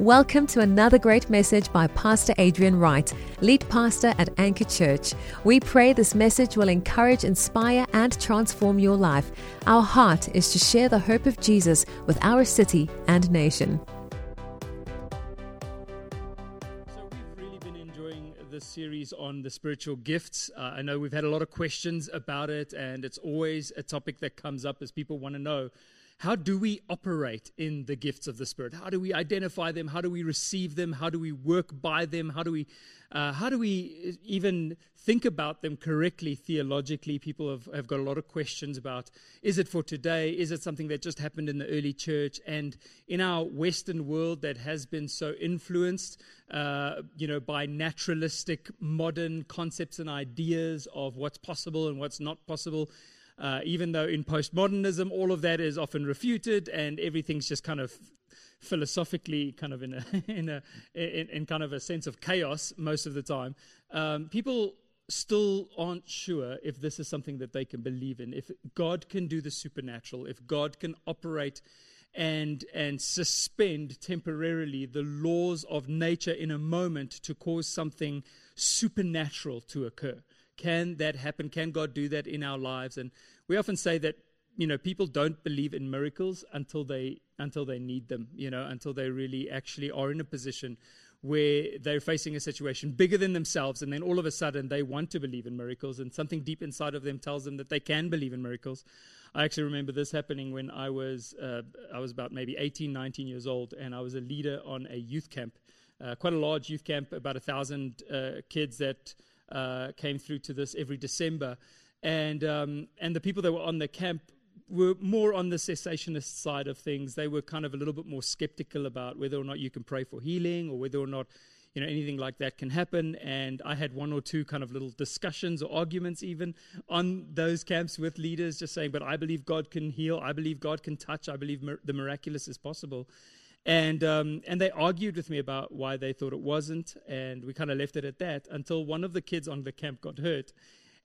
Welcome to another great message by Pastor Adrian Wright, lead pastor at Anchor Church. We pray this message will encourage, inspire, and transform your life. Our heart is to share the hope of Jesus with our city and nation. So we've really been enjoying this series on the spiritual gifts. Uh, I know we've had a lot of questions about it, and it's always a topic that comes up as people want to know how do we operate in the gifts of the Spirit? How do we identify them? How do we receive them? How do we work by them? How do we, uh, how do we even think about them correctly theologically? People have, have got a lot of questions about is it for today? Is it something that just happened in the early church? And in our Western world that has been so influenced, uh, you know, by naturalistic modern concepts and ideas of what's possible and what's not possible uh, even though in postmodernism all of that is often refuted and everything's just kind of philosophically kind of in a in a in, in kind of a sense of chaos most of the time. Um, people still aren't sure if this is something that they can believe in. If god can do the supernatural if god can operate and and suspend temporarily the laws of nature in a moment to cause something supernatural to occur can that happen? Can God do that in our lives? And we often say that you know people don't believe in miracles until they until they need them. You know, until they really actually are in a position where they're facing a situation bigger than themselves, and then all of a sudden they want to believe in miracles, and something deep inside of them tells them that they can believe in miracles. I actually remember this happening when I was uh, I was about maybe 18, 19 years old, and I was a leader on a youth camp, uh, quite a large youth camp, about a thousand uh, kids that uh, came through to this every December. And, um, and the people that were on the camp were more on the cessationist side of things. They were kind of a little bit more skeptical about whether or not you can pray for healing or whether or not you know anything like that can happen and i had one or two kind of little discussions or arguments even on those camps with leaders just saying but i believe god can heal i believe god can touch i believe mir- the miraculous is possible and, um, and they argued with me about why they thought it wasn't. And we kind of left it at that until one of the kids on the camp got hurt.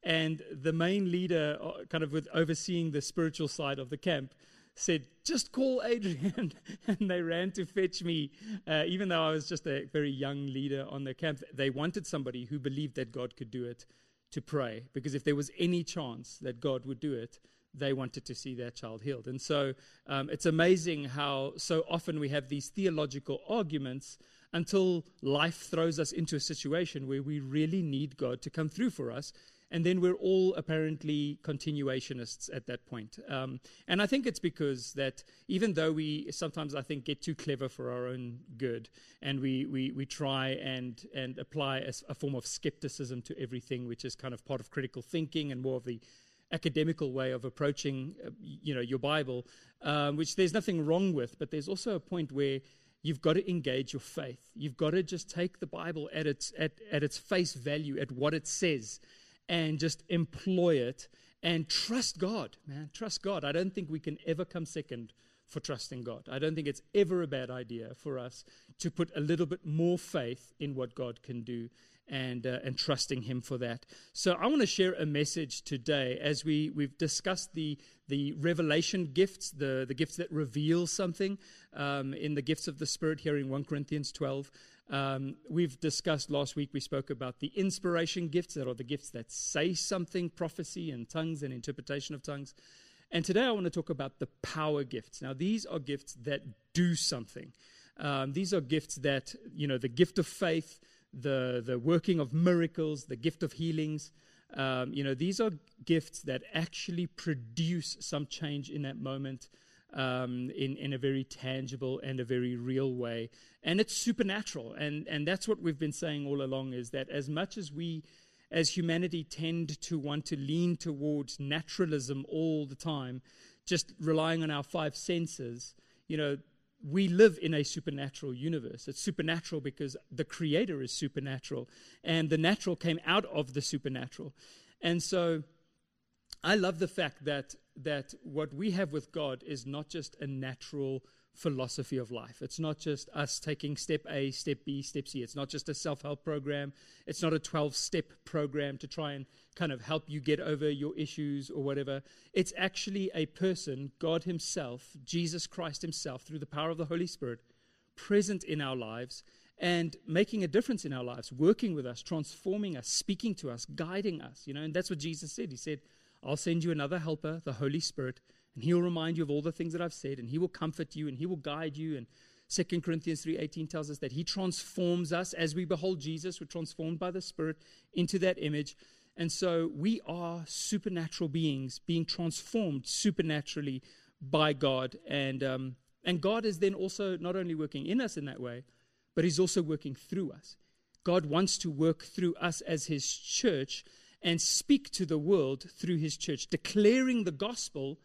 And the main leader, uh, kind of with overseeing the spiritual side of the camp, said, Just call Adrian. and they ran to fetch me. Uh, even though I was just a very young leader on the camp, they wanted somebody who believed that God could do it to pray. Because if there was any chance that God would do it, they wanted to see their child healed. And so um, it's amazing how so often we have these theological arguments until life throws us into a situation where we really need God to come through for us. And then we're all apparently continuationists at that point. Um, and I think it's because that even though we sometimes, I think, get too clever for our own good and we, we, we try and, and apply a, a form of skepticism to everything, which is kind of part of critical thinking and more of the academical way of approaching, uh, you know, your Bible, um, which there's nothing wrong with, but there's also a point where you've got to engage your faith. You've got to just take the Bible at its at, at its face value, at what it says, and just employ it and trust God, man. Trust God. I don't think we can ever come second for trusting God. I don't think it's ever a bad idea for us to put a little bit more faith in what God can do and uh, and trusting Him for that. So I want to share a message today as we we've discussed the the revelation gifts, the the gifts that reveal something um, in the gifts of the Spirit here in one Corinthians twelve. Um, we've discussed last week. We spoke about the inspiration gifts that are the gifts that say something, prophecy and tongues and interpretation of tongues. And today I want to talk about the power gifts. Now these are gifts that do something. Um, these are gifts that you know the gift of faith the, the working of miracles, the gift of healings. Um, you know, these are gifts that actually produce some change in that moment um, in, in a very tangible and a very real way. And it's supernatural. And, and that's what we've been saying all along is that as much as we, as humanity, tend to want to lean towards naturalism all the time, just relying on our five senses, you know, we live in a supernatural universe. It's supernatural because the creator is supernatural, and the natural came out of the supernatural. And so I love the fact that, that what we have with God is not just a natural philosophy of life. It's not just us taking step A, step B, step C. It's not just a self help program. It's not a 12 step program to try and kind of help you get over your issues or whatever. It's actually a person, God Himself, Jesus Christ Himself, through the power of the Holy Spirit, present in our lives and making a difference in our lives, working with us, transforming us, speaking to us, guiding us. You know, and that's what Jesus said. He said, I'll send you another helper, the Holy Spirit, and he'll remind you of all the things that I've said, and he will comfort you, and he will guide you. And 2 Corinthians 3:18 tells us that he transforms us as we behold Jesus, we're transformed by the Spirit into that image. And so we are supernatural beings being transformed supernaturally by God. And, um, and God is then also not only working in us in that way, but He's also working through us. God wants to work through us as His church and speak to the world through His church, declaring the gospel.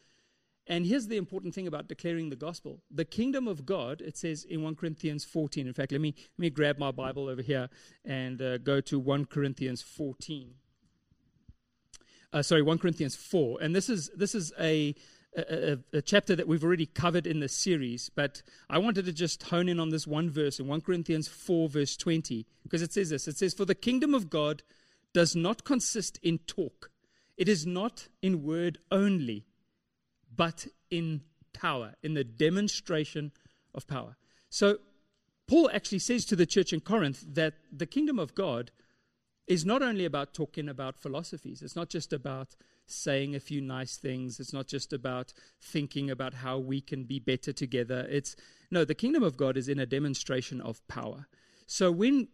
And here's the important thing about declaring the gospel. The kingdom of God, it says in 1 Corinthians 14. In fact, let me, let me grab my Bible over here and uh, go to 1 Corinthians 14. Uh, sorry, 1 Corinthians 4. And this is, this is a, a, a, chapter that we've already covered in this series, but I wanted to just hone in on this one verse in 1 Corinthians 4, verse 20, because it says this It says, For the kingdom of God does not consist in talk, it is not in word only, but in power, in the demonstration of power. So, Paul actually says to the church in Corinth that the kingdom of God is not only about talking about philosophies, it's not just about saying a few nice things. It's not just about thinking about how we can be better together. It's no, the kingdom of God is in a demonstration of power. So when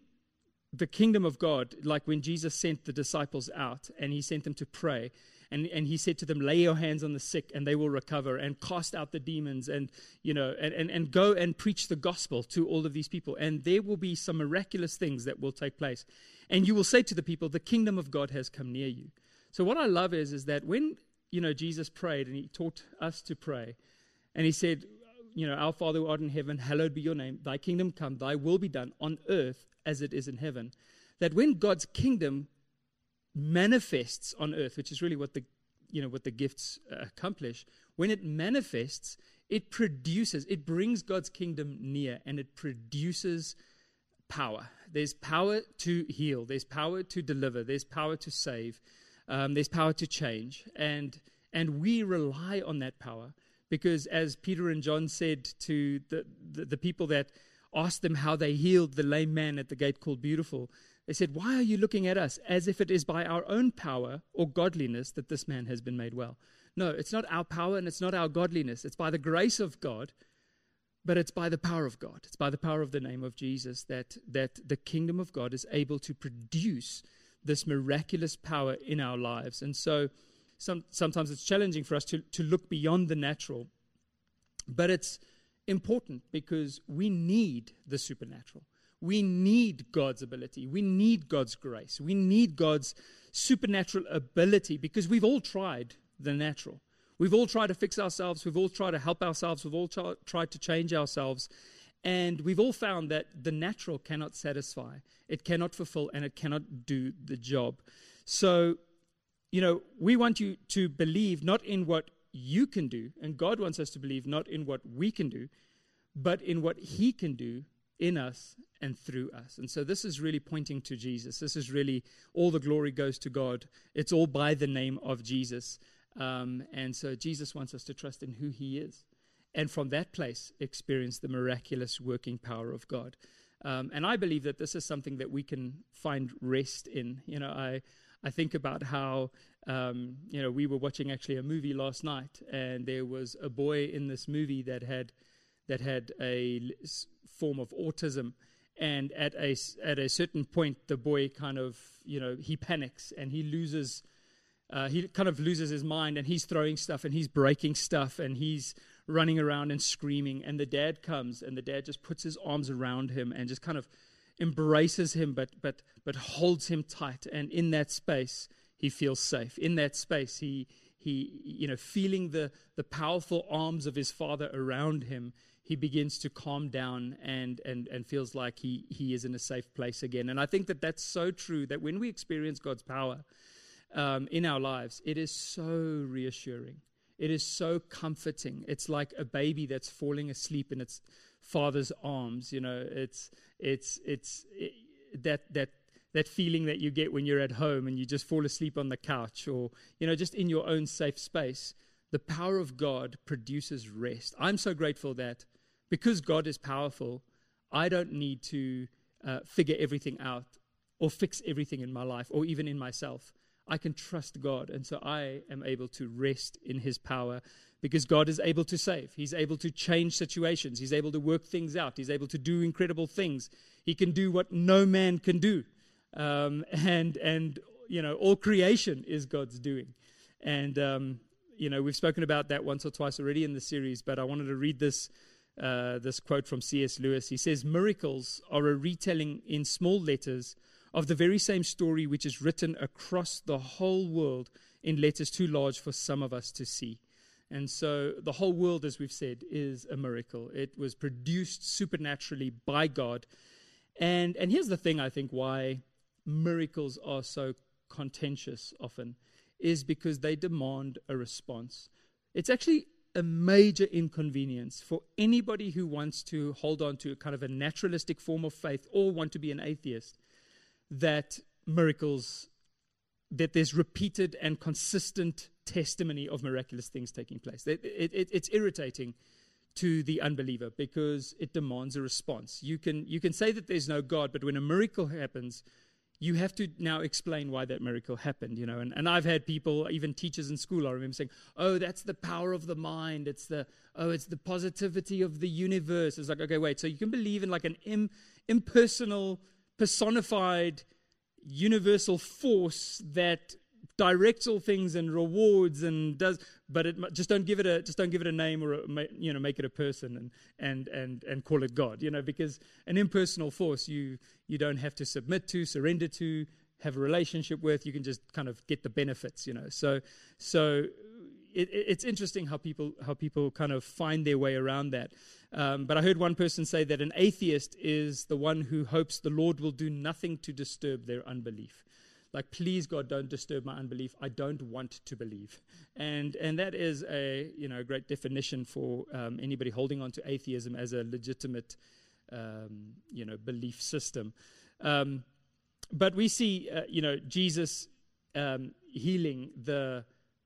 the kingdom of God, like when Jesus sent the disciples out and he sent them to pray, and, and he said to them, Lay your hands on the sick and they will recover, and cast out the demons, and you know, and, and, and go and preach the gospel to all of these people. And there will be some miraculous things that will take place. And you will say to the people, The kingdom of God has come near you. So what I love is is that when you know Jesus prayed and he taught us to pray, and he said, you know, Our Father who art in heaven, hallowed be your name. Thy kingdom come, thy will be done on earth as it is in heaven. That when God's kingdom manifests on earth, which is really what the you know what the gifts uh, accomplish, when it manifests, it produces, it brings God's kingdom near, and it produces power. There's power to heal. There's power to deliver. There's power to save. Um, there's power to change, and and we rely on that power because, as Peter and John said to the, the, the people that asked them how they healed the lame man at the gate called Beautiful, they said, Why are you looking at us as if it is by our own power or godliness that this man has been made well? No, it's not our power and it's not our godliness. It's by the grace of God, but it's by the power of God. It's by the power of the name of Jesus that, that the kingdom of God is able to produce this miraculous power in our lives. And so some, sometimes it's challenging for us to, to look beyond the natural, but it's important because we need the supernatural. We need God's ability. We need God's grace. We need God's supernatural ability because we've all tried the natural. We've all tried to fix ourselves. We've all tried to help ourselves. We've all tried to change ourselves. And we've all found that the natural cannot satisfy, it cannot fulfill, and it cannot do the job. So, you know, we want you to believe not in what you can do, and God wants us to believe not in what we can do, but in what He can do in us and through us. And so this is really pointing to Jesus. This is really all the glory goes to God. It's all by the name of Jesus. Um, and so Jesus wants us to trust in who He is and from that place experience the miraculous working power of God. Um, and I believe that this is something that we can find rest in. You know, I I think about how um, you know we were watching actually a movie last night, and there was a boy in this movie that had that had a form of autism, and at a at a certain point, the boy kind of you know he panics and he loses. Uh, he kind of loses his mind and he's throwing stuff and he's breaking stuff and he's running around and screaming. And the dad comes, and the dad just puts his arms around him and just kind of embraces him, but, but, but holds him tight. And in that space, he feels safe. In that space, he, he you know, feeling the, the powerful arms of his father around him, he begins to calm down and, and, and feels like he, he is in a safe place again. And I think that that's so true that when we experience God's power um, in our lives, it is so reassuring. It is so comforting. It's like a baby that's falling asleep in its father's arms. You know, it's it's it's it, that that that feeling that you get when you're at home and you just fall asleep on the couch or you know just in your own safe space. The power of God produces rest. I'm so grateful that because God is powerful, I don't need to uh, figure everything out or fix everything in my life or even in myself. I can trust God. And so I am able to rest in His power because God is able to save. He's able to change situations. He's able to work things out. He's able to do incredible things. He can do what no man can do. Um, and, and, you know, all creation is God's doing. And, um, you know, we've spoken about that once or twice already in the series, but I wanted to read this. Uh, this quote from C.S. Lewis. He says, Miracles are a retelling in small letters of the very same story which is written across the whole world in letters too large for some of us to see. And so the whole world, as we've said, is a miracle. It was produced supernaturally by God. And, and here's the thing I think why miracles are so contentious often is because they demand a response. It's actually a major inconvenience for anybody who wants to hold on to a kind of a naturalistic form of faith or want to be an atheist that miracles that there's repeated and consistent testimony of miraculous things taking place. It, it, it, it's irritating to the unbeliever because it demands a response. You can, you can say that there's no God, but when a miracle happens, you have to now explain why that miracle happened, you know. And, and I've had people, even teachers in school, I remember saying, oh, that's the power of the mind. It's the, oh, it's the positivity of the universe. It's like, okay, wait. So you can believe in like an Im, impersonal, personified, universal force that directs all things and rewards and does but it just don't give it a just don't give it a name or a, you know make it a person and and and and call it god you know because an impersonal force you you don't have to submit to surrender to have a relationship with. You can just kind of get the benefits you know. So so it, it's interesting how people how people kind of find their way around that. Um, but I heard one person say that an atheist is the one who hopes the Lord will do nothing to disturb their unbelief like please god don't disturb my unbelief. I don't want to believe. And and that is a you know a great definition for um, anybody holding on to atheism as a legitimate um, you know belief system. Um, but we see uh, you know jesus um, healing the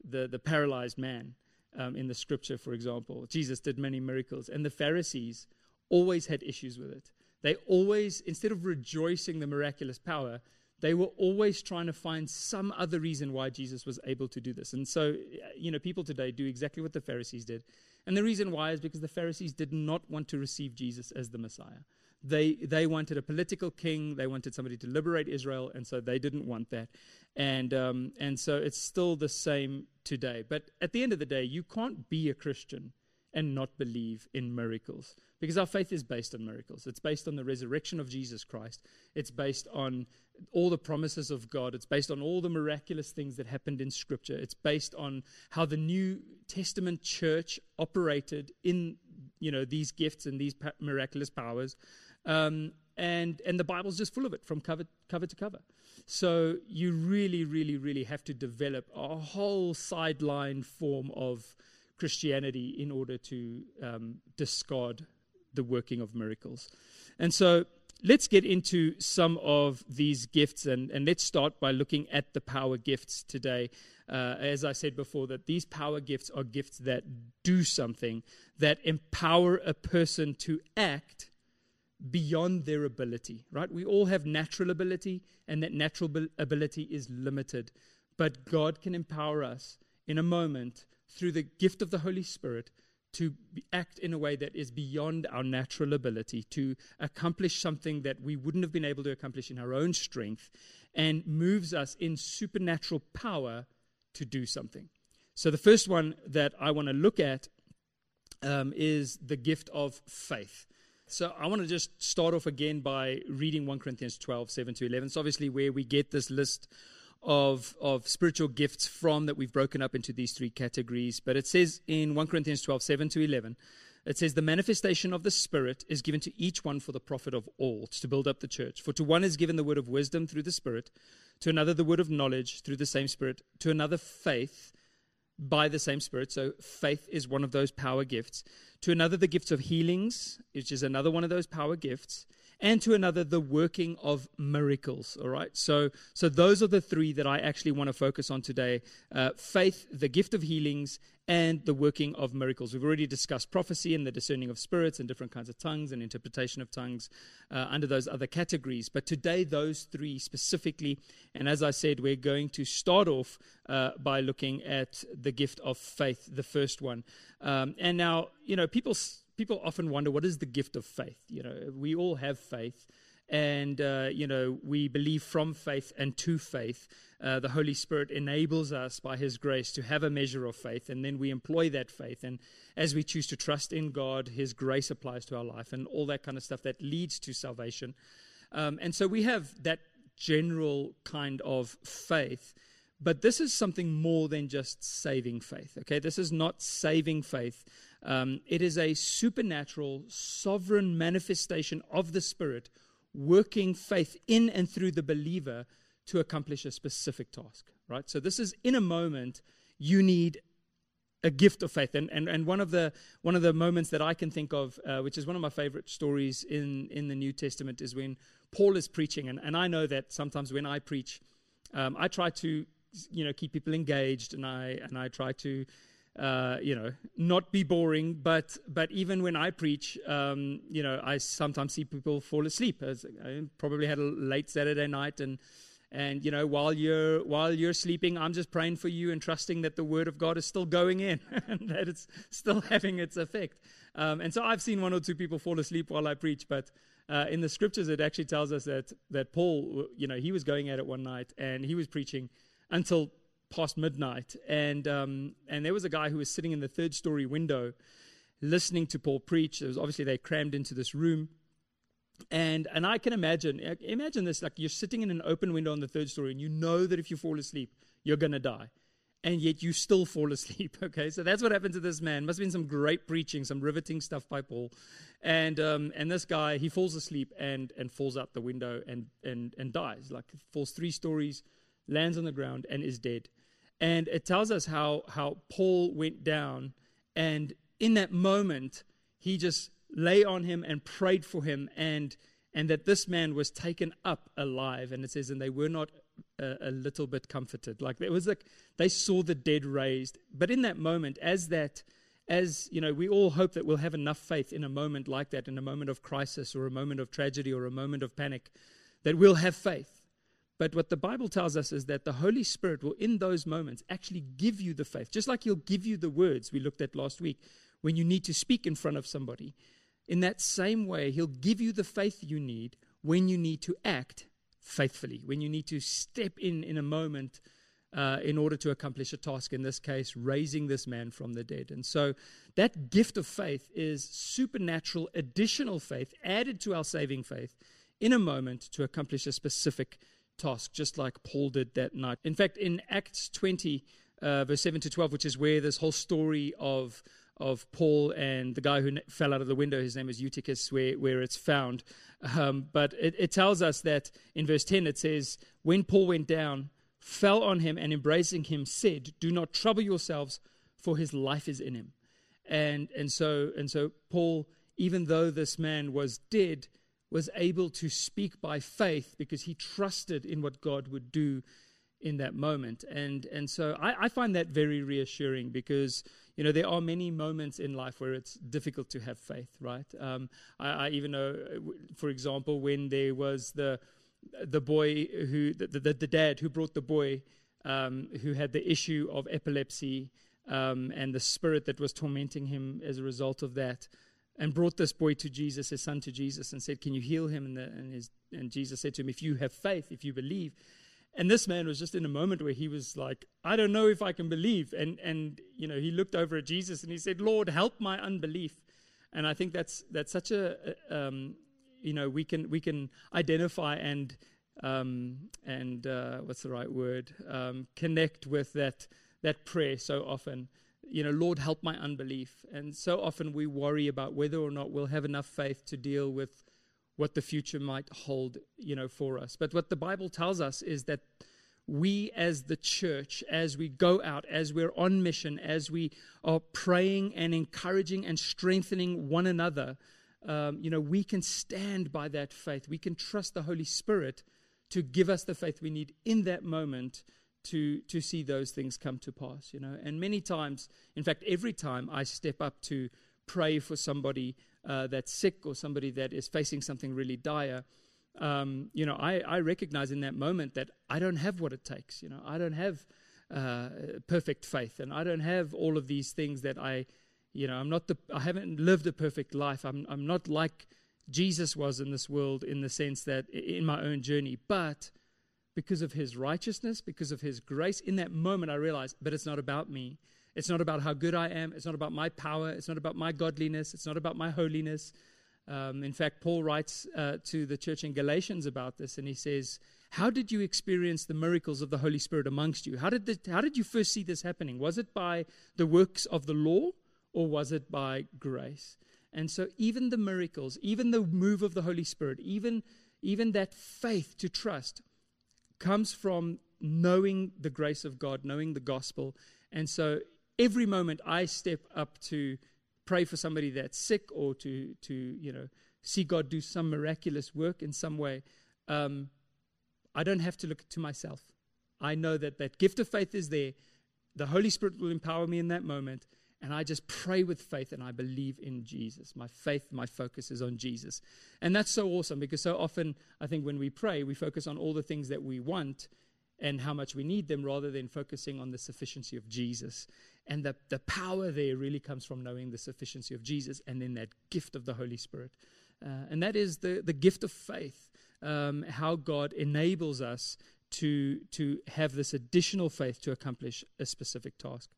the the paralyzed man um, in the scripture for example. Jesus did many miracles and the pharisees always had issues with it. They always instead of rejoicing the miraculous power they were always trying to find some other reason why Jesus was able to do this. And so, you know, people today do exactly what the Pharisees did. And the reason why is because the Pharisees did not want to receive Jesus as the Messiah. They, they wanted a political king, they wanted somebody to liberate Israel, and so they didn't want that. And, um, and so it's still the same today. But at the end of the day, you can't be a Christian and not believe in miracles. Because our faith is based on miracles. It's based on the resurrection of Jesus Christ. It's based on all the promises of God. It's based on all the miraculous things that happened in Scripture. It's based on how the New Testament church operated in you know these gifts and these pa- miraculous powers. Um, and and the Bible's just full of it from cover cover to cover. So you really, really, really have to develop a whole sideline form of Christianity in order to um, discard the working of miracles. And so let's get into some of these gifts and, and let's start by looking at the power gifts today. Uh, as I said before, that these power gifts are gifts that do something, that empower a person to act beyond their ability, right? We all have natural ability, and that natural ability is limited. But God can empower us in a moment through the gift of the Holy Spirit to act in a way that is beyond our natural ability, to accomplish something that we wouldn't have been able to accomplish in our own strength, and moves us in supernatural power to do something. So, the first one that I want to look at um, is the gift of faith. So, I want to just start off again by reading 1 Corinthians 12, 7 to 11. It's obviously where we get this list of, of spiritual gifts from that we've broken up into these three categories. But it says in 1 Corinthians 12, 7 to 11, it says, The manifestation of the Spirit is given to each one for the profit of all, to build up the church. For to one is given the word of wisdom through the Spirit, to another the word of knowledge through the same Spirit, to another faith by the same Spirit. So faith is one of those power gifts. to another, the gifts of healings, which is another one of those power gifts, and to another, the working of miracles. All right. So, so those are the three that I actually want to focus on today uh, faith, the gift of healings, and the working of miracles. We've already discussed prophecy and the discerning of spirits and different kinds of tongues and interpretation of tongues uh, under those other categories. But today, those three specifically, and as I said, we're going to start off uh, by looking at the gift of faith, the first one. Um, and now, you know, people people often wonder what is the gift of faith. You know, we all have faith, and uh, you know we believe from faith and to faith. Uh, the Holy Spirit enables us by His grace to have a measure of faith, and then we employ that faith. And as we choose to trust in God, His grace applies to our life, and all that kind of stuff that leads to salvation. Um, and so we have that general kind of faith. But this is something more than just saving faith. Okay, this is not saving faith um, it is a supernatural, sovereign manifestation of the Spirit working faith in and through the believer to accomplish a specific task, right? So this is in a moment you need a gift of faith. And, and, and one, of the, one of the moments that I can think of, uh, which is one of my favorite stories in, in the New Testament, is when Paul is preaching. And, and I know that sometimes when I preach, um, I try to you know keep people engaged and I, and I try to uh, you know, not be boring, but but even when I preach, um, you know, I sometimes see people fall asleep. As I probably had a late Saturday night, and and you know, while you're while you're sleeping, I'm just praying for you and trusting that the Word of God is still going in and that it's still having its effect. Um, and so I've seen one or two people fall asleep while I preach, but. Uh, in the scriptures, it actually tells us that that Paul, you know, he was going at it one night and he was preaching until past midnight, and um, and there was a guy who was sitting in the third story window, listening to Paul preach. It was obviously they crammed into this room, and and I can imagine imagine this like you're sitting in an open window on the third story, and you know that if you fall asleep, you're gonna die. And yet you still fall asleep. Okay, so that's what happened to this man. Must have been some great preaching, some riveting stuff by Paul, and um, and this guy he falls asleep and and falls out the window and and and dies. Like falls three stories, lands on the ground and is dead. And it tells us how, how Paul went down, and in that moment, he just lay on him and prayed for him, and, and that this man was taken up alive. And it says, and they were not a, a little bit comforted. Like it was like they saw the dead raised. But in that moment, as that, as you know, we all hope that we'll have enough faith in a moment like that, in a moment of crisis or a moment of tragedy or a moment of panic, that we'll have faith but what the Bible tells us is that the Holy Spirit will, in those moments, actually give you the faith, just like He'll give you the words we looked at last week when you need to speak in front of somebody. In that same way, He'll give you the faith you need when you need to act faithfully, when you need to step in in a moment uh, in order to accomplish a task, in this case, raising this man from the dead. And so that gift of faith is supernatural, additional faith added to our saving faith in a moment to accomplish a specific task, just like Paul did that night. In fact, in Acts 20, uh, verse 7 to 12, which is where this whole story of of Paul and the guy who fell out of the window, his name is Eutychus, where, where it's found. Um, but it, it tells us that in verse 10, it says, When Paul went down, fell on him, and embracing him, said, Do not trouble yourselves, for his life is in him. And, and, so, and so Paul, even though this man was dead, was able to speak by faith because he trusted in what God would do in that moment. And, and so I, I, find that very reassuring because, you know, there are many moments in life where it's difficult to have faith, right? Um, I, I, even know, for example, when there was the, the boy who, the, the, the dad who brought the boy um, who had the issue of epilepsy um, and the spirit that was tormenting him as a result of that and brought this boy to Jesus, his son to Jesus, and said, Can you heal him? And, the, and, his, and Jesus said to him, If you have faith, if you believe. And this man was just in a moment where he was like, I don't know if I can believe. And, and you know, he looked over at Jesus and he said, Lord, help my unbelief. And I think that's, that's such a, um, you know, we can, we can identify and, um, and uh, what's the right word? Um, connect with that, that prayer so often you know, Lord, help my unbelief. And so often we worry about whether or not we'll have enough faith to deal with what the future might hold, you know, for us. But what the Bible tells us is that we as the church, as we go out, as we're on mission, as we are praying and encouraging and strengthening one another, um, you know, we can stand by that faith. We can trust the Holy Spirit to give us the faith we need in that moment to to see those things come to pass. You know, and many times, in fact, every time I step up to pray for somebody uh, that's sick or somebody that is facing something really dire um, you know, I, I recognize in that moment that I don't have what it takes. You know, I don't have uh, perfect faith, and I don't have all of these things that I, you know, I'm not the, I haven't lived a perfect life. I'm, I'm not like Jesus was in this world in the sense that in my own journey, but because of His righteousness, because of His grace, in that moment I realized, but it's not about me. It's not about how good I am. It's not about my power. It's not about my godliness. It's not about my holiness. Um, in fact, Paul writes uh, to the church in Galatians about this, and he says, How did you experience the miracles of the Holy Spirit amongst you? How did, the, how did you first see this happening? Was it by the works of the law, or was it by grace? And so, even the miracles, even the move of the Holy Spirit, even, even that faith to trust comes from knowing the grace of God, knowing the gospel. And so, every moment I step up to pray for somebody that's sick or to, to you know, see God do some miraculous work in some way, um, I don't have to look to myself. I know that that gift of faith is there. The Holy Spirit will empower me in that moment. And I just pray with faith and I believe in Jesus. My faith, my focus is on Jesus. And that's so awesome because so often I think when we pray, we focus on all the things that we want and how much we need them rather than focusing on the sufficiency of Jesus. And the, the power there really comes from knowing the sufficiency of Jesus and then that gift of the Holy Spirit. Uh, and that is the, the gift of faith, um, how God enables us to, to have this additional faith to accomplish a specific task.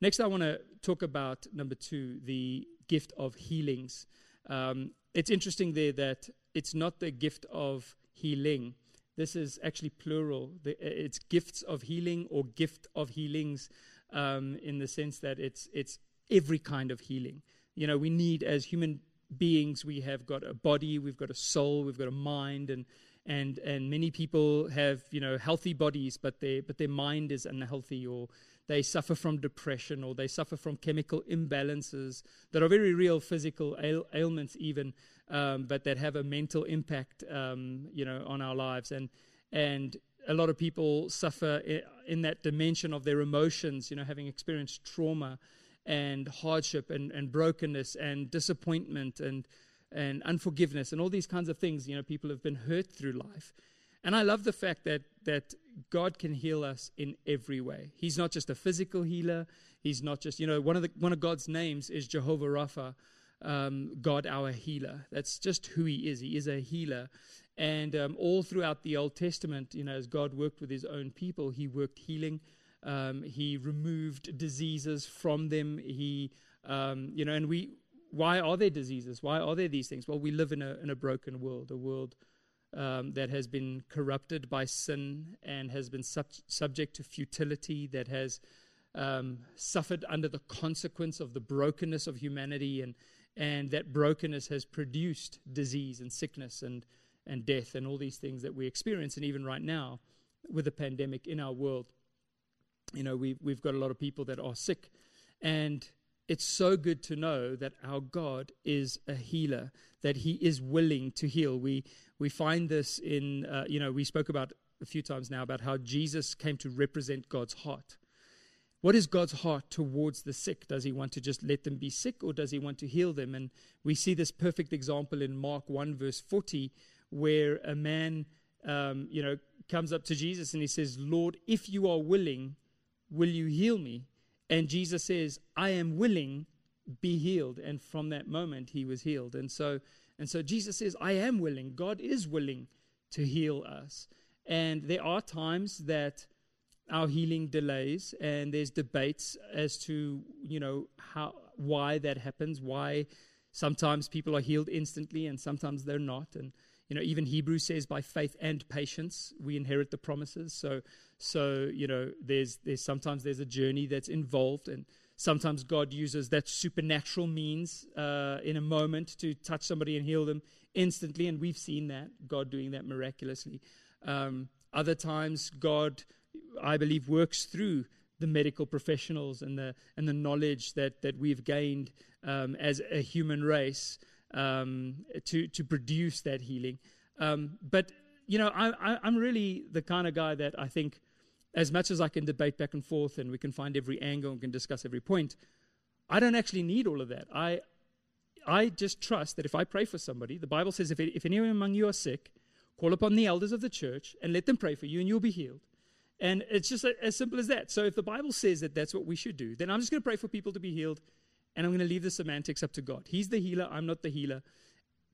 Next, I want to talk about number two, the gift of healings. Um, it's interesting there that it's not the gift of healing. This is actually plural. It's gifts of healing or gift of healings um, in the sense that it's it's every kind of healing. You know, we need as human beings, we have got a body, we've got a soul, we've got a mind, and and and many people have you know healthy bodies, but their but their mind is unhealthy, or they suffer from depression, or they suffer from chemical imbalances that are very real physical ail- ailments, even, um, but that have a mental impact, um, you know, on our lives, and and a lot of people suffer in that dimension of their emotions, you know, having experienced trauma and hardship and, and brokenness and disappointment and, and unforgiveness and all these kinds of things. You know, people have been hurt through life. And I love the fact that, that God can heal us in every way. He's not just a physical healer. He's not just, you know, one of, the, one of God's names is Jehovah Rapha, um, God our healer. That's just who He is. He is a healer. And um, all throughout the Old Testament, you know, as God worked with his own people, he worked healing. Um, he removed diseases from them. He, um, you know, and we, why are there diseases? Why are there these things? Well, we live in a, in a broken world, a world um, that has been corrupted by sin and has been sub- subject to futility, that has um, suffered under the consequence of the brokenness of humanity, and, and that brokenness has produced disease and sickness and and death and all these things that we experience, and even right now with the pandemic in our world. You know, we've, we've got a lot of people that are sick, and it's so good to know that our God is a healer, that He is willing to heal. We, we find this in, uh, you know, we spoke about a few times now about how Jesus came to represent God's heart. What is God's heart towards the sick? Does he want to just let them be sick or does he want to heal them? And we see this perfect example in Mark 1, verse 40, where a man, um, you know, comes up to Jesus and he says, Lord, if you are willing, will you heal me? And Jesus says, I am willing, be healed. And from that moment, he was healed. And so, and so Jesus says, I am willing. God is willing to heal us. And there are times that our healing delays, and there's debates as to, you know, how, why that happens, why sometimes people are healed instantly and sometimes they're not. And, you know, even Hebrews says by faith and patience we inherit the promises. So, so you know, there's there's sometimes there's a journey that's involved, and sometimes God uses that supernatural means uh, in a moment to touch somebody and heal them instantly, and we've seen that God doing that miraculously. Um, other times, God I believe, works through the medical professionals and the and the knowledge that that we've gained um, as a human race um, to to produce that healing. Um, but you know, I, I'm really the kind of guy that I think, as much as I can debate back and forth and we can find every angle and can discuss every point, I don't actually need all of that. I I just trust that if I pray for somebody, the Bible says if, if anyone among you are sick, call upon the elders of the church and let them pray for you and you'll be healed. And it's just as simple as that. So if the Bible says that that's what we should do, then I'm just going to pray for people to be healed and I'm going to leave the semantics up to God. He's the healer, I'm not the healer.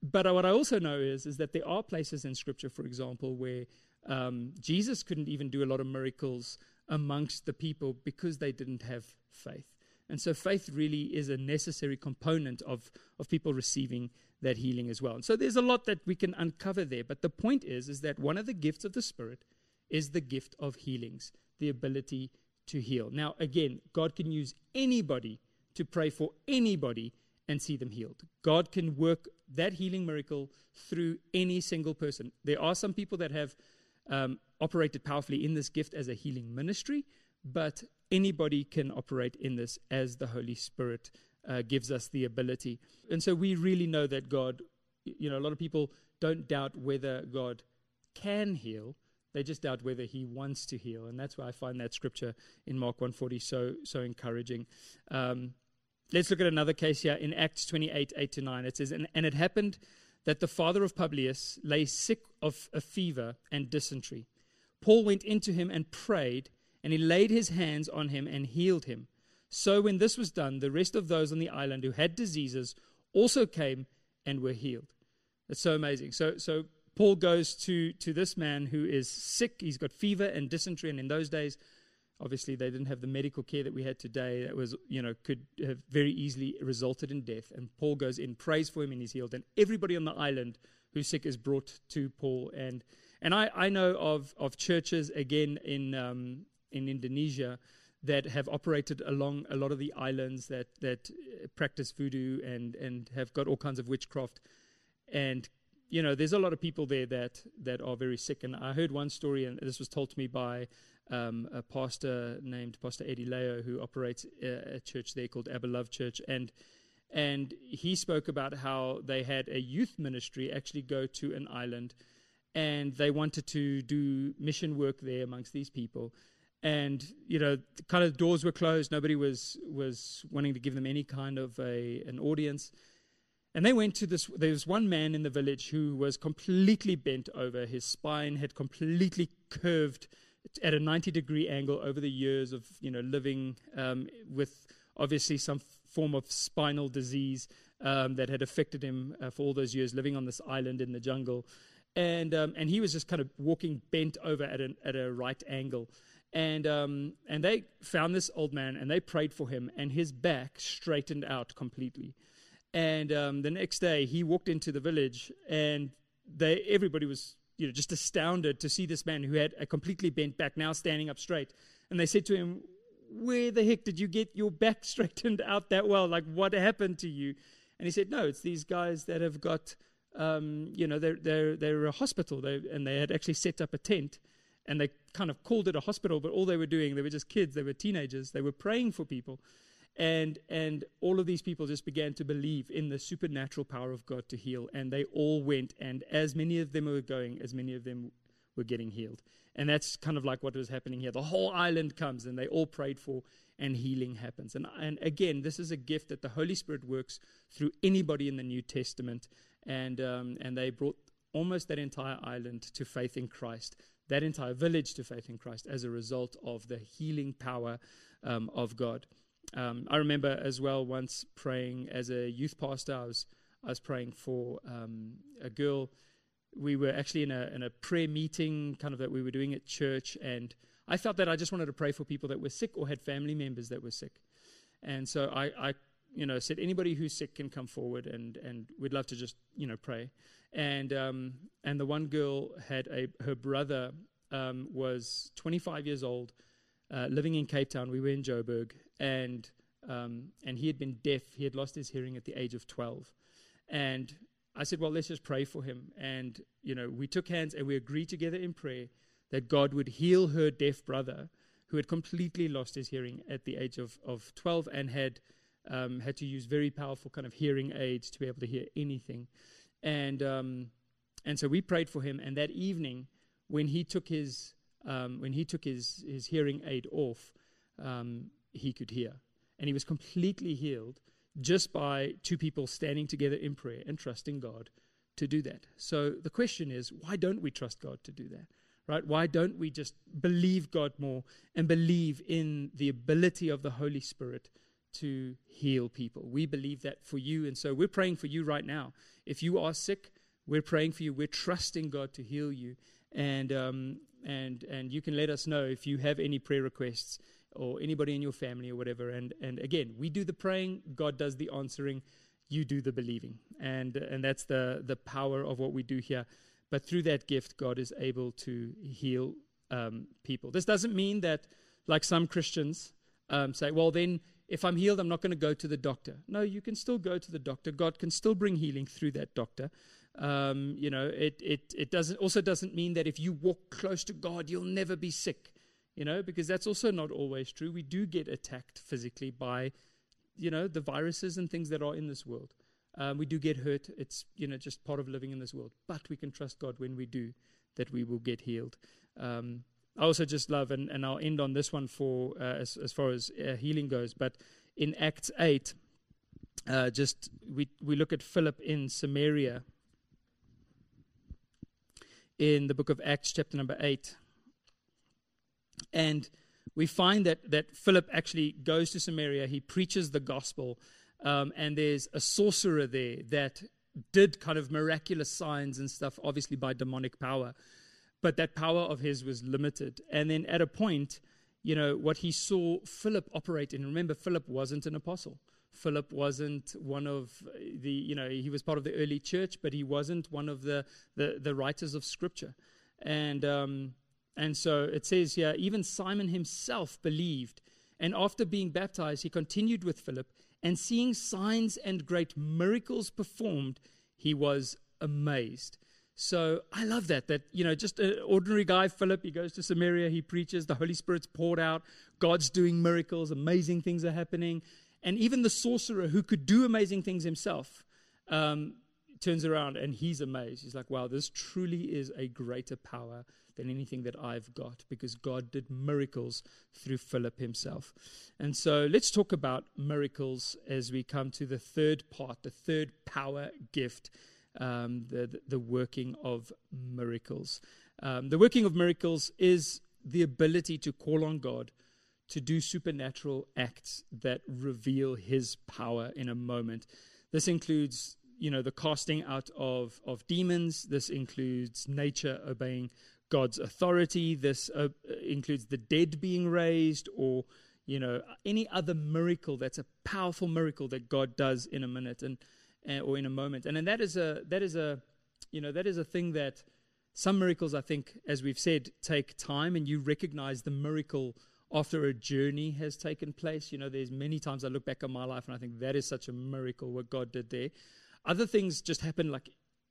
But what I also know is, is that there are places in Scripture, for example, where um, Jesus couldn't even do a lot of miracles amongst the people because they didn't have faith. And so faith really is a necessary component of, of people receiving that healing as well. And so there's a lot that we can uncover there. But the point is, is that one of the gifts of the Spirit is the gift of healings, the ability to heal. Now, again, God can use anybody to pray for anybody and see them healed. God can work that healing miracle through any single person. There are some people that have um, operated powerfully in this gift as a healing ministry, but anybody can operate in this as the Holy Spirit uh, gives us the ability. And so we really know that God, you know, a lot of people don't doubt whether God can heal. They just doubt whether he wants to heal. And that's why I find that scripture in Mark 140 so, so encouraging. Um, let's look at another case here in Acts 28, 8 to 9. It says, And, and it happened that the father of Publius lay sick of a fever and dysentery. Paul went into him and prayed and he laid his hands on him and healed him. So when this was done, the rest of those on the island who had diseases also came and were healed. That's so amazing. So, so Paul goes to, to this man who is sick. He's got fever and dysentery. And in those days, obviously, they didn't have the medical care that we had today that was, you know, could have very easily resulted in death. And Paul goes in, prays for him, and he's healed. And everybody on the island who's sick is brought to Paul. And and I, I know of, of churches, again, in, um, in Indonesia that have operated along a lot of the islands that that practice voodoo and and have got all kinds of witchcraft and you know there's a lot of people there that that are very sick. And I heard one story and this was told to me by um, a pastor named Pastor Eddie Leo who operates a, a church there called Abba Love Church. And and he spoke about how they had a youth ministry actually go to an island and they wanted to do mission work there amongst these people. And you know kind of doors were closed. Nobody was was wanting to give them any kind of a an audience and they went to this there was one man in the village who was completely bent over. His spine had completely curved at a 90 degree angle over the years of you know living um, with obviously some form of spinal disease um, that had affected him uh, for all those years living on this island in the jungle. And um, and he was just kind of walking bent over at, an, at a right angle. And, um, and they found this old man and they prayed for him, and his back straightened out completely. And um, the next day, he walked into the village, and they, everybody was you know, just astounded to see this man who had a completely bent back now standing up straight. And they said to him, Where the heck did you get your back straightened out that well? Like, what happened to you? And he said, No, it's these guys that have got, um, you know, they're, they're, they're a hospital, they, and they had actually set up a tent and they kind of called it a hospital, but all they were doing, they were just kids, they were teenagers, they were praying for people. And, and all of these people just began to believe in the supernatural power of God to heal. And they all went, and as many of them were going, as many of them were getting healed. And that's kind of like what was happening here. The whole island comes, and they all prayed for, and healing happens. And, and again, this is a gift that the Holy Spirit works through anybody in the New Testament. And, um, and they brought almost that entire island to faith in Christ that entire village to faith in Christ as a result of the healing power um, of God. Um, I remember as well once praying as a youth pastor, I was, I was praying for um, a girl. We were actually in a, in a prayer meeting, kind of that we were doing at church, and I felt that I just wanted to pray for people that were sick or had family members that were sick. And so I, I you know, said anybody who's sick can come forward, and, and we'd love to just, you know, pray and um, and the one girl had a her brother um, was 25 years old, uh, living in Cape Town. We were in Joburg, and um, and he had been deaf. He had lost his hearing at the age of 12, and I said, well, let's just pray for him. And you know, we took hands and we agreed together in prayer that God would heal her deaf brother, who had completely lost his hearing at the age of, of 12 and had um, had to use very powerful kind of hearing aids to be able to hear anything. And um, and so we prayed for him. And that evening, when he took his um, when he took his his hearing aid off, um, he could hear, and he was completely healed just by two people standing together in prayer and trusting God to do that. So the question is, why don't we trust God to do that? Right? Why don't we just believe God more and believe in the ability of the Holy Spirit to heal people? We believe that for you, and so we're praying for you right now. If you are sick, we're praying for you. We're trusting God to heal you, and um, and and you can let us know if you have any prayer requests or anybody in your family or whatever. And and again, we do the praying, God does the answering, you do the believing, and and that's the the power of what we do here. But through that gift, God is able to heal um, people. This doesn't mean that, like some Christians um, say, well then. If I'm healed, I'm not going to go to the doctor. No, you can still go to the doctor. God can still bring healing through that doctor. Um, you know, it, it, it doesn't, also doesn't mean that if you walk close to God, you'll never be sick you know, because that's also not always true. We do get attacked physically by, you know, the viruses and things that are in this world. Um, we do get hurt. It's, you know, just part of living in this world. But we can trust God when we do that we will get healed. Um, I also just love, and, and I'll end on this one for uh, as, as far as uh, healing goes. But in Acts 8, uh, just we, we look at Philip in Samaria in the book of Acts, chapter number 8. And we find that, that Philip actually goes to Samaria, he preaches the gospel, um, and there's a sorcerer there that did kind of miraculous signs and stuff, obviously by demonic power. But that power of his was limited. And then at a point, you know, what he saw Philip operate in, remember, Philip wasn't an apostle. Philip wasn't one of the, you know, he was part of the early church, but he wasn't one of the, the, the writers of scripture. And, um, and so it says here, even Simon himself believed. And after being baptized, he continued with Philip, and seeing signs and great miracles performed, he was amazed. So I love that. That, you know, just an ordinary guy, Philip, he goes to Samaria, he preaches, the Holy Spirit's poured out, God's doing miracles, amazing things are happening. And even the sorcerer who could do amazing things himself um, turns around and he's amazed. He's like, wow, this truly is a greater power than anything that I've got because God did miracles through Philip himself. And so let's talk about miracles as we come to the third part, the third power gift, um, the, the working of miracles. Um, the working of miracles is the ability to call on God to do supernatural acts that reveal his power in a moment. This includes you know the casting out of of demons this includes nature obeying God's authority. This uh, includes the dead being raised or you know any other miracle that's a powerful miracle that God does in a minute and uh, or in a moment. And and that is a that is a you know that is a thing that some miracles I think as we've said take time and you recognize the miracle after a journey has taken place. You know there's many times I look back on my life and I think that is such a miracle what God did there. Other things just happen like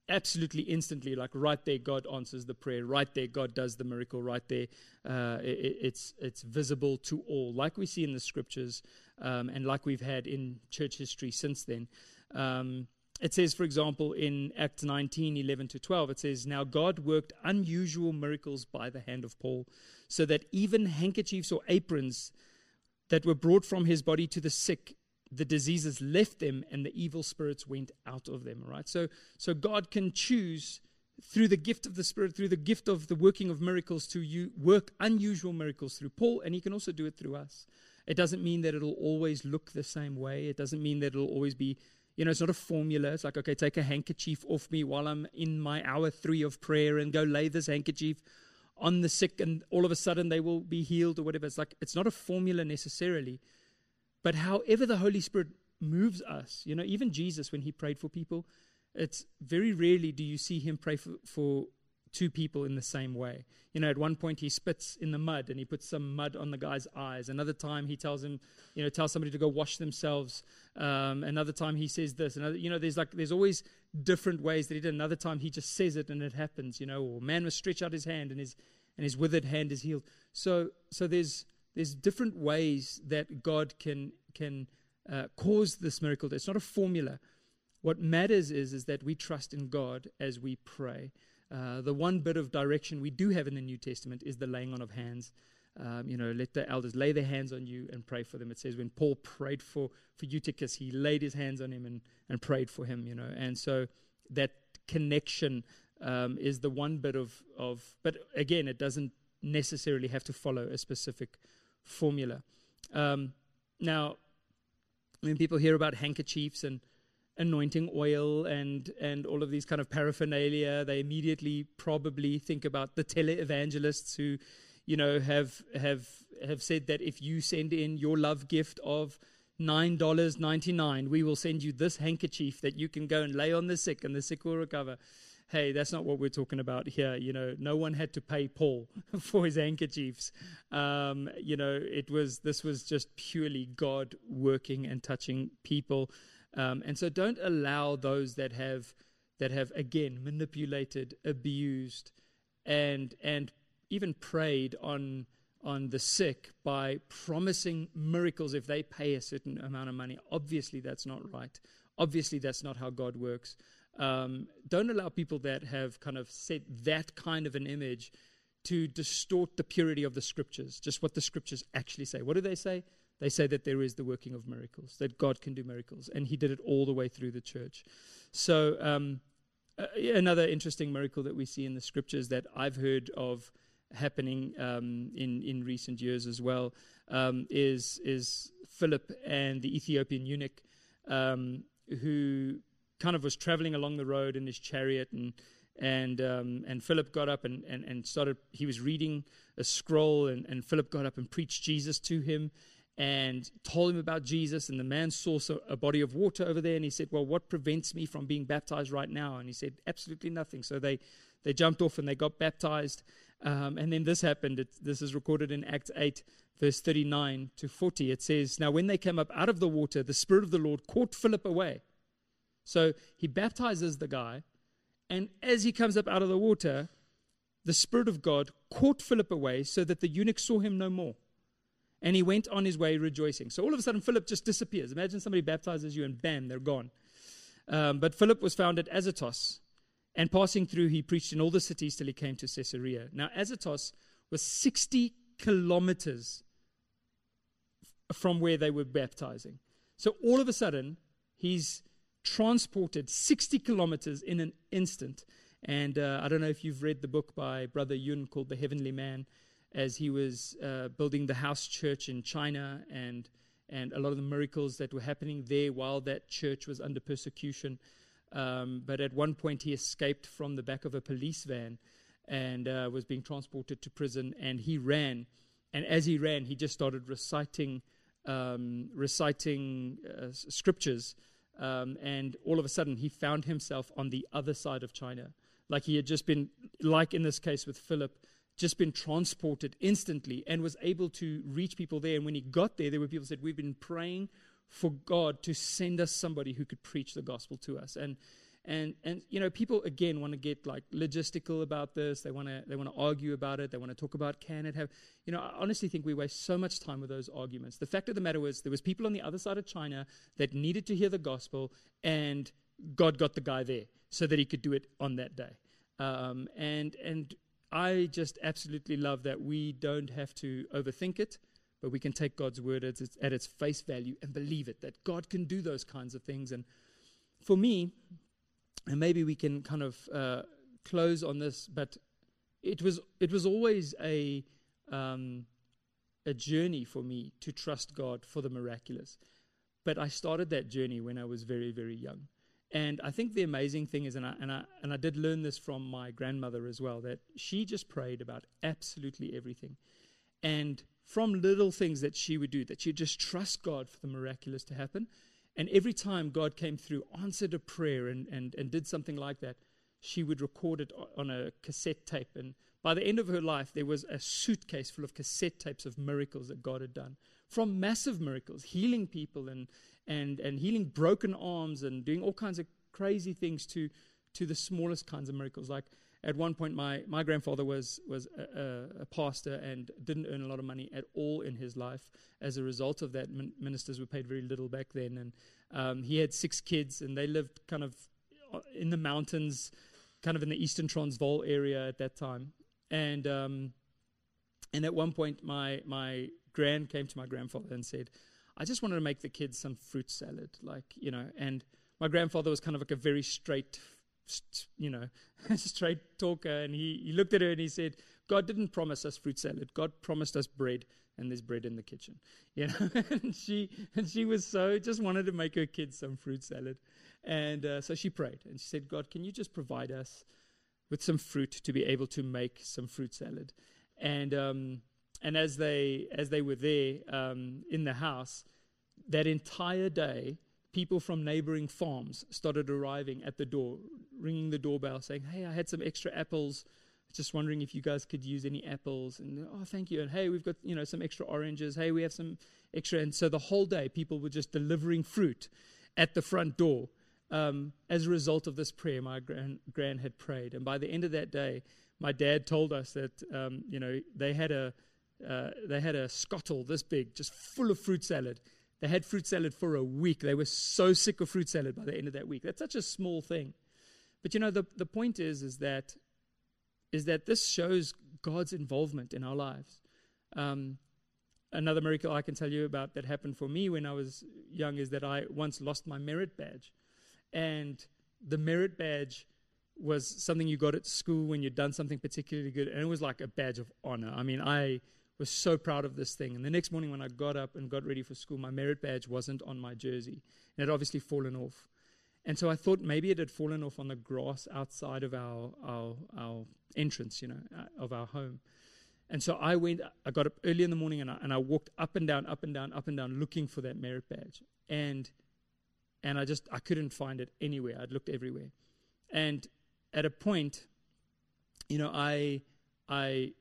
absolutely instantly, like right there, God answers the prayer. Right there, God does the miracle. Right there, uh, it, it's it's visible to all, like we see in the scriptures, um, and like we've had in church history since then. Um, it says, for example, in Acts 19 11 to 12, it says, Now God worked unusual miracles by the hand of Paul, so that even handkerchiefs or aprons that were brought from his body to the sick the diseases left them and the evil spirits went out of them right? So so god can choose through the gift of the spirit through the gift of the working of miracles to you work unusual miracles through paul and he can also do it through us. It doesn't mean that it'll always look the same way. It doesn't mean that it'll always be you know it's not a formula. It's like okay take a handkerchief off me while i'm in my hour 3 of prayer and go lay this handkerchief on the sick and all of a sudden they will be healed or whatever. It's like it's not a formula necessarily but however the Holy Spirit moves us, you know, even Jesus, when he prayed for people, it's very rarely do you see him pray for, for two people in the same way. You know, at one point he spits in the mud and he puts some mud on the guy's eyes. Another time he tells him, you know, tell somebody to go wash themselves. Um, another time he says this. Another, you know, there's like there's always different ways that he did. Another time he just says it and it happens. You know, or man must stretch out his hand and his and his withered hand is healed. So, so there's, there's different ways that God can, can uh, cause this miracle. It's not a formula. What matters is, is that we trust in God as we pray. Uh, the one bit of direction we do have in the New Testament is the laying on of hands. Um, you know, let the elders lay their hands on you and pray for them. It says when Paul prayed for, for Eutychus, he laid his hands on him and, and prayed for him, you know. And so that connection um, is the one bit of, of, but again, it doesn't necessarily have to follow a specific formula. Um, now, when people hear about handkerchiefs and anointing oil and and all of these kind of paraphernalia, they immediately probably think about the televangelists who, you know, have have have said that if you send in your love gift of nine dollars ninety nine, we will send you this handkerchief that you can go and lay on the sick and the sick will recover. Hey, that's not what we're talking about here. You know, no one had to pay Paul for his handkerchiefs. Um, you know, it was this was just purely God working and touching people. Um, and so don't allow those that have that have again manipulated, abused, and and even preyed on on the sick by promising miracles if they pay a certain amount of money. Obviously, that's not right. Obviously, that's not how God works. Um, don't allow people that have kind of set that kind of an image to distort the purity of the scriptures, just what the scriptures actually say. What do they say? They say that there is the working of miracles, that God can do miracles, and He did it all the way through the church. So, um, uh, another interesting miracle that we see in the scriptures that I've heard of happening um, in in recent years as well um, is is Philip and the Ethiopian eunuch um, who kind of was traveling along the road in his chariot and and um, and Philip got up and, and, and started he was reading a scroll and, and Philip got up and preached Jesus to him and told him about Jesus. And the man saw a body of water over there, and he said, Well, what prevents me from being baptized right now? And he said, Absolutely nothing. So they, they jumped off and they got baptized. Um, and then this happened. It, this is recorded in Acts 8, verse 39 to 40. It says, Now when they came up out of the water, the Spirit of the Lord caught Philip away. So he baptizes the guy, and as he comes up out of the water, the Spirit of God caught Philip away so that the eunuch saw him no more. And he went on his way rejoicing. So all of a sudden, Philip just disappears. Imagine somebody baptizes you and bam, they're gone. Um, but Philip was found at Azotus, and passing through, he preached in all the cities till he came to Caesarea. Now, Azotus was 60 kilometers from where they were baptizing. So all of a sudden, he's transported 60 kilometers in an instant. And uh, I don't know if you've read the book by Brother Yun called The Heavenly Man as he was uh, building the house church in China and and a lot of the miracles that were happening there while that church was under persecution. Um, but at one point, he escaped from the back of a police van and uh, was being transported to prison. And he ran, and as he ran, he just started reciting um, reciting uh, scriptures. Um, and all of a sudden, he found himself on the other side of China, like he had just been, like in this case with Philip just been transported instantly and was able to reach people there. And when he got there, there were people said, We've been praying for God to send us somebody who could preach the gospel to us. And and and you know, people again want to get like logistical about this. They want to they want to argue about it. They want to talk about can it have you know, I honestly think we waste so much time with those arguments. The fact of the matter was there was people on the other side of China that needed to hear the gospel and God got the guy there so that he could do it on that day. Um, and and I just absolutely love that we don't have to overthink it, but we can take God's word at its, at its face value and believe it, that God can do those kinds of things. And for me, and maybe we can kind of uh, close on this, but it was, it was always a, um, a journey for me to trust God for the miraculous. But I started that journey when I was very, very young. And I think the amazing thing is, and I, and, I, and I did learn this from my grandmother as well, that she just prayed about absolutely everything. And from little things that she would do, that she'd just trust God for the miraculous to happen. And every time God came through, answered a prayer, and, and, and did something like that, she would record it on a cassette tape. And by the end of her life, there was a suitcase full of cassette tapes of miracles that God had done. From massive miracles, healing people and, and, and healing broken arms and doing all kinds of crazy things to, to the smallest kinds of miracles. Like at one point, my, my grandfather was, was a, a, pastor and didn't earn a lot of money at all in his life. As a result of that, min- ministers were paid very little back then. And um, he had six kids, and they lived kind of uh, in the mountains, kind of in the eastern Transvaal area at that time. And, um, and at one point, my, my grand came to my grandfather and said, I just wanted to make the kids some fruit salad, like, you know. And my grandfather was kind of like a very straight you know, straight talker. And he, he looked at her and he said, God didn't promise us fruit salad. God promised us bread, and there's bread in the kitchen. You know, and she and she was so just wanted to make her kids some fruit salad, and uh, so she prayed and she said, God, can you just provide us with some fruit to be able to make some fruit salad? And um, and as they as they were there um, in the house, that entire day people from neighboring farms started arriving at the door, ringing the doorbell, saying, Hey, I had some extra apples. Just wondering if you guys could use any apples. And, oh, thank you. And, hey, we've got, you know, some extra oranges. Hey, we have some extra. And so the whole day, people were just delivering fruit at the front door um, as a result of this prayer my grand, grand had prayed. And by the end of that day, my dad told us that, um, you know, they had a, uh, they had a scuttle this big, just full of fruit salad they had fruit salad for a week. They were so sick of fruit salad by the end of that week. That's such a small thing. But you know, the, the point is, is that, is that this shows God's involvement in our lives. Um, another miracle I can tell you about that happened for me when I was young is that I once lost my merit badge. And the merit badge was something you got at school when you'd done something particularly good. And it was like a badge of honor. I mean, I was so proud of this thing. And the next morning, when I got up and got ready for school, my merit badge wasn't on my jersey. It had obviously fallen off. And so I thought maybe it had fallen off on the grass outside of our, our, our entrance, you know, uh, of our home. And so I went, I got up early in the morning and I, and I walked up and down, up and down, up and down, looking for that merit badge. And, and I just, I couldn't find it anywhere. I'd looked everywhere. And at a point, you know, I, I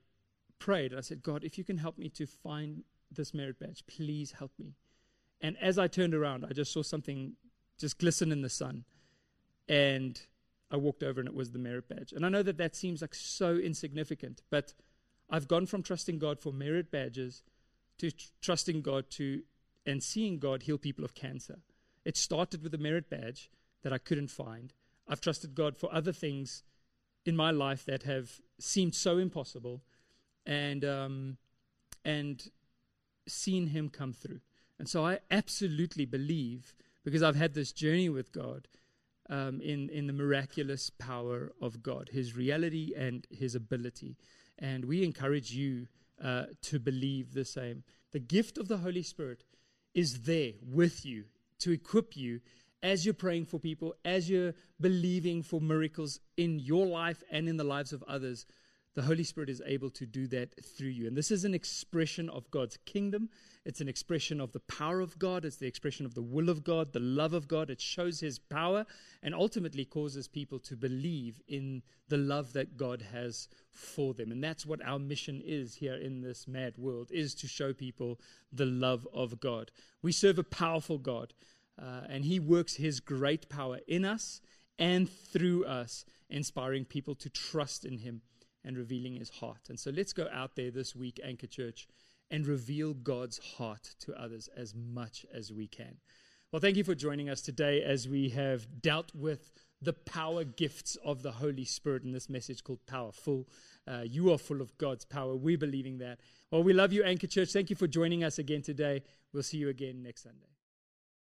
prayed. And I said, God, if you can help me to find this merit badge, please help me. And as I turned around, I just saw something just glisten in the sun. And I walked over and it was the merit badge. And I know that that seems like so insignificant, but I've gone from trusting God for merit badges to tr- trusting God to and seeing God heal people of cancer. It started with a merit badge that I couldn't find. I've trusted God for other things in my life that have seemed so impossible and um, and seen Him come through. And so I absolutely believe, because I've had this journey with God, um, in in the miraculous power of God, His reality and His ability. And we encourage you uh, to believe the same. The gift of the Holy Spirit is there with you to equip you as you're praying for people, as you're believing for miracles in your life and in the lives of others the Holy Spirit is able to do that through you. And this is an expression of God's kingdom. It's an expression of the power of God. It's the expression of the will of God, the love of God. It shows His power and ultimately causes people to believe in the love that God has for them. And that's what our mission is here in this mad world, is to show people the love of God. We serve a powerful God, uh, and He works His great power in us and through us, inspiring people to trust in Him and revealing his heart. And so let's go out there this week, Anchor Church, and reveal God's heart to others as much as we can. Well, thank you for joining us today as we have dealt with the power gifts of the Holy Spirit in this message called Powerful. Uh, you are full of God's power. We're believing that. Well, we love you, Anchor Church. Thank you for joining us again today. We'll see you again next Sunday.